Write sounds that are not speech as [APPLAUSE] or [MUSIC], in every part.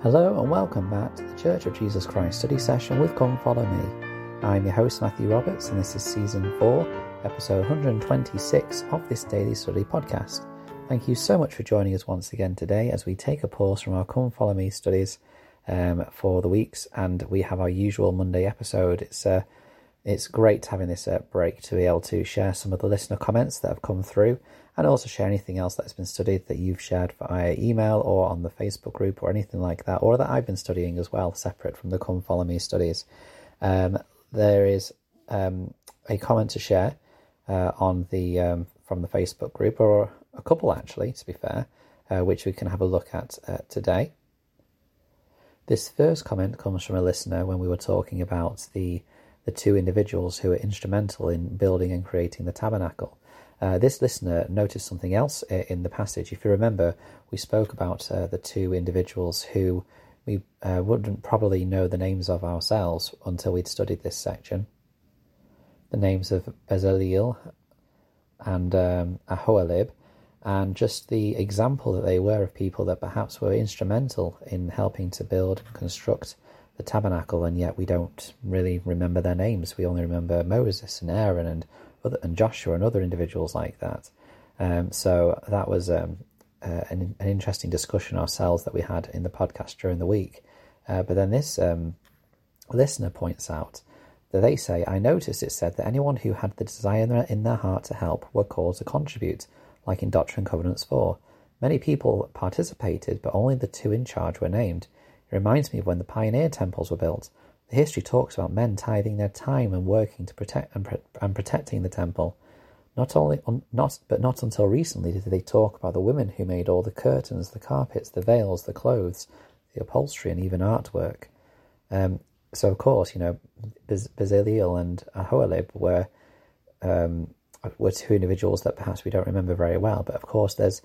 Hello and welcome back to the Church of Jesus Christ study session with Come Follow Me. I'm your host Matthew Roberts and this is season 4, episode 126 of this daily study podcast. Thank you so much for joining us once again today as we take a pause from our Come Follow Me studies um, for the weeks and we have our usual Monday episode. It's uh, it's great having this uh, break to be able to share some of the listener comments that have come through and also share anything else that's been studied that you've shared via email or on the Facebook group or anything like that, or that I've been studying as well, separate from the Come Follow Me studies. Um, there is um, a comment to share uh, on the um, from the Facebook group, or a couple actually, to be fair, uh, which we can have a look at uh, today. This first comment comes from a listener when we were talking about the the two individuals who were instrumental in building and creating the tabernacle. Uh, this listener noticed something else uh, in the passage. If you remember, we spoke about uh, the two individuals who we uh, wouldn't probably know the names of ourselves until we'd studied this section. The names of Bezalel and um, and just the example that they were of people that perhaps were instrumental in helping to build and construct the tabernacle, and yet we don't really remember their names. We only remember Moses and Aaron and other, and Joshua and other individuals like that. Um, so that was um, uh, an, an, interesting discussion ourselves that we had in the podcast during the week. Uh, but then this um, listener points out that they say, I noticed it said that anyone who had the desire in their, in their heart to help were called to contribute, like in Doctrine and Covenants 4. Many people participated, but only the two in charge were named. It reminds me of when the pioneer temples were built. The history talks about men tithing their time and working to protect and, and protecting the temple. Not only, not but not until recently did they talk about the women who made all the curtains, the carpets, the veils, the clothes, the upholstery, and even artwork. Um, so of course, you know, Bez- and Aholiab were um, were two individuals that perhaps we don't remember very well. But of course, there's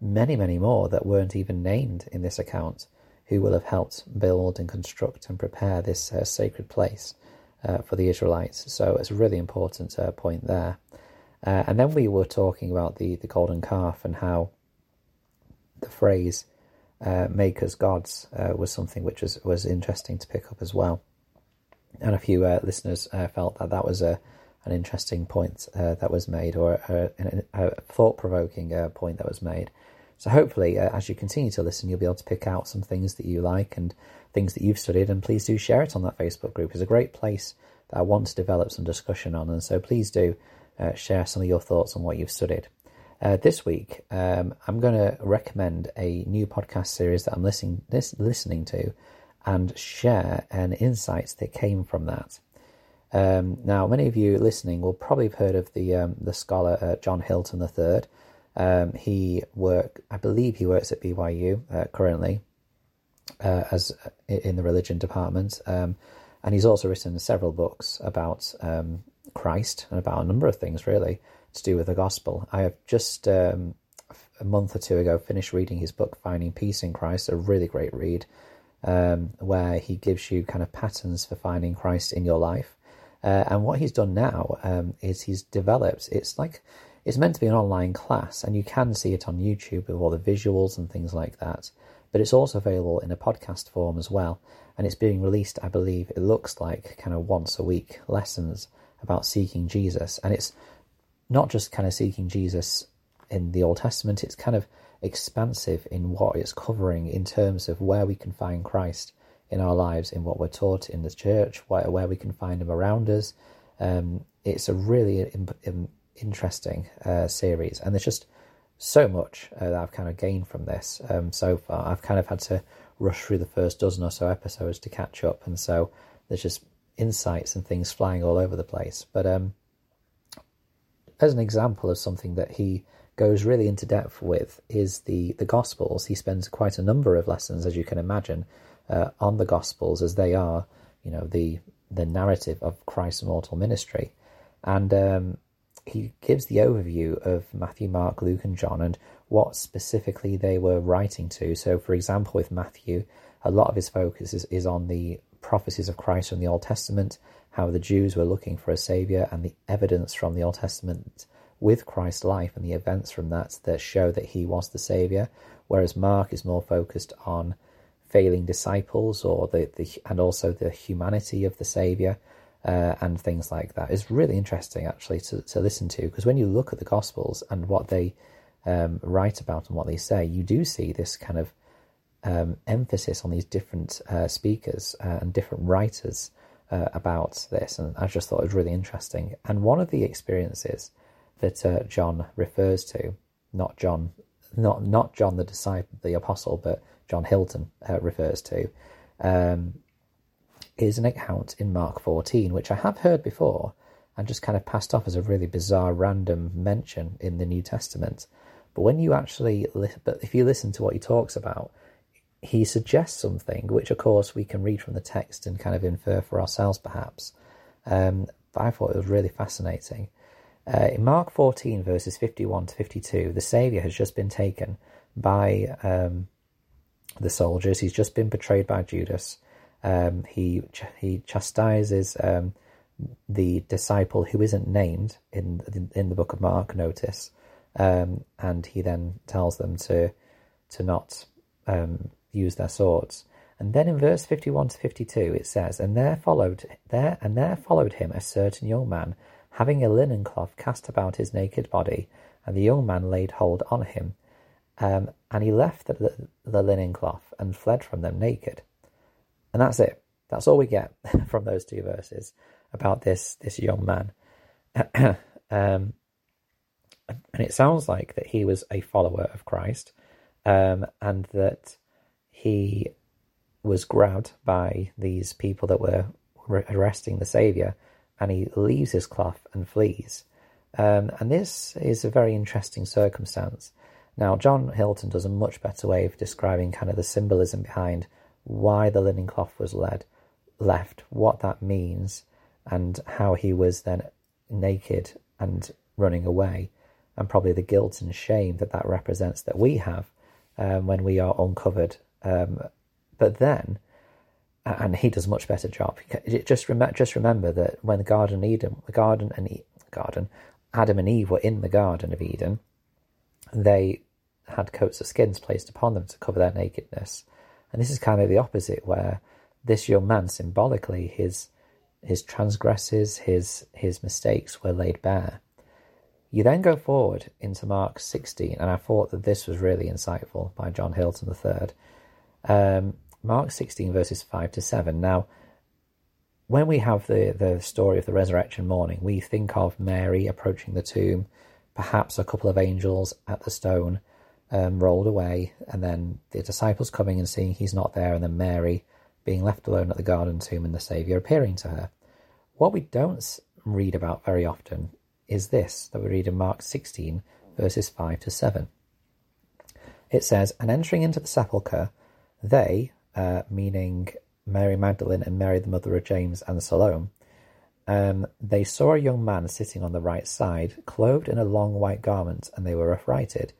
many, many more that weren't even named in this account who will have helped build and construct and prepare this uh, sacred place uh, for the Israelites. So it's a really important uh, point there. Uh, and then we were talking about the, the golden calf and how the phrase uh, "make us gods" uh, was something which was was interesting to pick up as well. And a few listeners felt that that was a an interesting point that was made, or a, a, a thought provoking point that was made. So hopefully, uh, as you continue to listen, you'll be able to pick out some things that you like and things that you've studied, and please do share it on that Facebook group. It's a great place that I want to develop some discussion on, and so please do uh, share some of your thoughts on what you've studied. Uh, this week, um, I'm going to recommend a new podcast series that I'm listening this, listening to, and share an insights that came from that. Um, now, many of you listening will probably have heard of the um, the scholar uh, John Hilton III. Um, he work, I believe, he works at BYU uh, currently uh, as uh, in the religion department, um, and he's also written several books about um, Christ and about a number of things really to do with the gospel. I have just um, a month or two ago finished reading his book Finding Peace in Christ, a really great read, um, where he gives you kind of patterns for finding Christ in your life. Uh, and what he's done now um, is he's developed. It's like it's meant to be an online class, and you can see it on YouTube with all the visuals and things like that. But it's also available in a podcast form as well, and it's being released, I believe, it looks like kind of once a week lessons about seeking Jesus. And it's not just kind of seeking Jesus in the Old Testament, it's kind of expansive in what it's covering in terms of where we can find Christ in our lives, in what we're taught in the church, where, we can find Him around us. Um, it's a really interesting uh, series, and there's just so much uh, that I've kind of gained from this um, so far. I've kind of had to rush through the first dozen or so episodes to catch up, and so there's just insights and things flying all over the place. But um, as an example of something that he goes really into depth with is the the Gospels. He spends quite a number of lessons, as you can imagine, uh, on the Gospels as they are, you know, the the narrative of Christ's mortal ministry, and um, he gives the overview of Matthew, Mark, Luke, and John and what specifically they were writing to. So, for example, with Matthew, a lot of his focus is, is on the prophecies of Christ from the Old Testament, how the Jews were looking for a savior, and the evidence from the Old Testament with Christ's life and the events from that that show that he was the savior. Whereas Mark is more focused on failing disciples or the, the and also the humanity of the Savior uh, and things like that is really interesting actually to, to listen to because when you look at the Gospels and what they um, write about and what they say, you do see this kind of um, emphasis on these different uh, speakers uh, and different writers uh, about this, and I just thought it was really interesting. And one of the experiences that uh, John refers to, not John, not not John the disciple, the apostle, but John Hilton uh, refers to, um, is an account in Mark 14, which I have heard before and just kind of passed off as a really bizarre, random mention in the New Testament. But when you actually, but if you listen to what he talks about, he suggests something, which of course we can read from the text and kind of infer for ourselves, perhaps. Um, but I thought it was really fascinating. Uh, in Mark 14, verses 51 to 52, the Saviour has just been taken by um, the soldiers. He's just been betrayed by Judas. Um, he he chastises um, the disciple who isn't named in, in, in the book of Mark. Notice, um, and he then tells them to to not um, use their swords. And then in verse 51 to 52 it says, And there followed there and there followed him a certain young man, having a linen cloth cast about his naked body, and the young man laid hold on him. Um, and he left the, the, the linen cloth and fled from them naked. And that's it. That's all we get [LAUGHS] from those two verses about this this young man. [CLEARS THROAT] um, and it sounds like that he was a follower of Christ, um, and that he was grabbed by these people that were arresting the Savior, and he leaves his cloth and flees. Um, and this is a very interesting circumstance. Now, John Hilton does a much better way of describing kind of the symbolism behind why the linen cloth was led, left, what that means, and how he was then naked and running away, and probably the guilt and shame that that represents that we have um, when we are uncovered um, but then, and he does a much better job. Just remember, just remember that when the Garden of Eden, the Garden and e- Garden, Adam and Eve were in the Garden of Eden, they had coats of skins placed upon them to cover their nakedness. And this is kind of the opposite, where this young man, symbolically, his his transgresses, his his mistakes were laid bare. You then go forward into Mark 16, and I thought that this was really insightful by John Hilton III. Um, Mark 16, verses 5 to 7. Now, when we have the, the story of the resurrection morning, we think of Mary approaching the tomb, perhaps a couple of angels at the stone um, rolled away, and then the disciples coming and seeing he's not there, and then Mary being left alone at the garden tomb and the Saviour appearing to her. What we don't read about very often is this that we read in Mark 16, verses 5 to 7. It says, And entering into the sepulchre, they, uh, meaning Mary Magdalene and Mary the mother of James and Salome, um, they saw a young man sitting on the right side, clothed in a long white garment, and they were affrighted.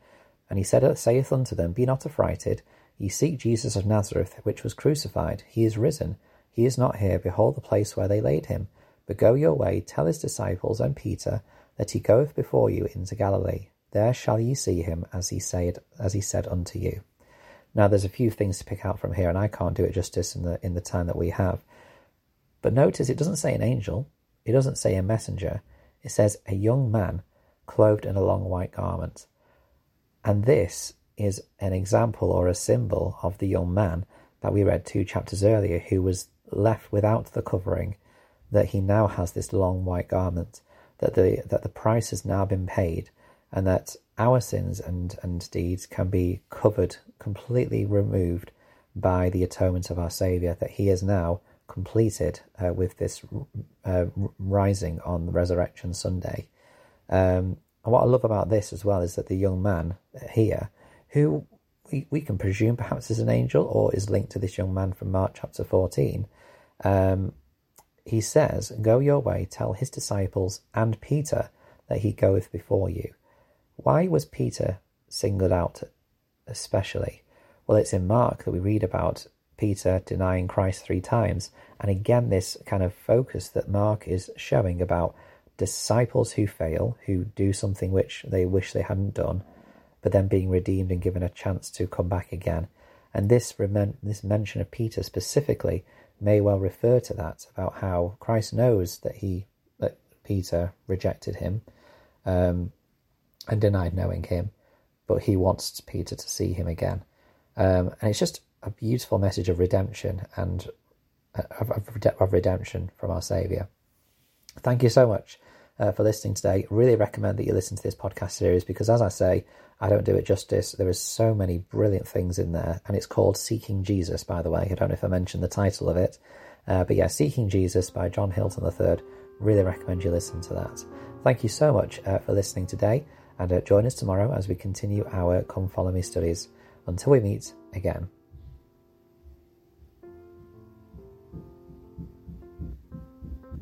And he said, saith unto them, Be not affrighted. Ye seek Jesus of Nazareth, which was crucified. He is risen. He is not here. Behold the place where they laid him. But go your way, tell his disciples and Peter that he goeth before you into Galilee. There shall ye see him, as he said, as he said unto you. Now, there's a few things to pick out from here, and I can't do it justice in the in the time that we have. But notice it doesn't say an angel, it doesn't say a messenger. It says a young man clothed in a long white garment. And this is an example or a symbol of the young man that we read two chapters earlier, who was left without the covering, that he now has this long white garment, that the that the price has now been paid, and that our sins and, and deeds can be covered, completely removed by the atonement of our Saviour that He has now completed uh, with this uh, rising on the Resurrection Sunday. Um, and what I love about this as well is that the young man here, who we, we can presume perhaps is an angel or is linked to this young man from Mark chapter 14, um, he says, Go your way, tell his disciples and Peter that he goeth before you. Why was Peter singled out especially? Well, it's in Mark that we read about Peter denying Christ three times. And again, this kind of focus that Mark is showing about disciples who fail, who do something which they wish they hadn't done, but then being redeemed and given a chance to come back again. And this, this mention of Peter specifically may well refer to that about how Christ knows that he that Peter rejected him um, and denied knowing him, but he wants Peter to see him again. Um, and it's just a beautiful message of redemption and uh, of, of redemption from our Saviour. Thank you so much uh, for listening today. Really recommend that you listen to this podcast series because, as I say, I don't do it justice. There is so many brilliant things in there, and it's called Seeking Jesus, by the way. I don't know if I mentioned the title of it, uh, but yeah, Seeking Jesus by John Hilton III. Really recommend you listen to that. Thank you so much uh, for listening today, and uh, join us tomorrow as we continue our Come Follow Me studies. Until we meet again.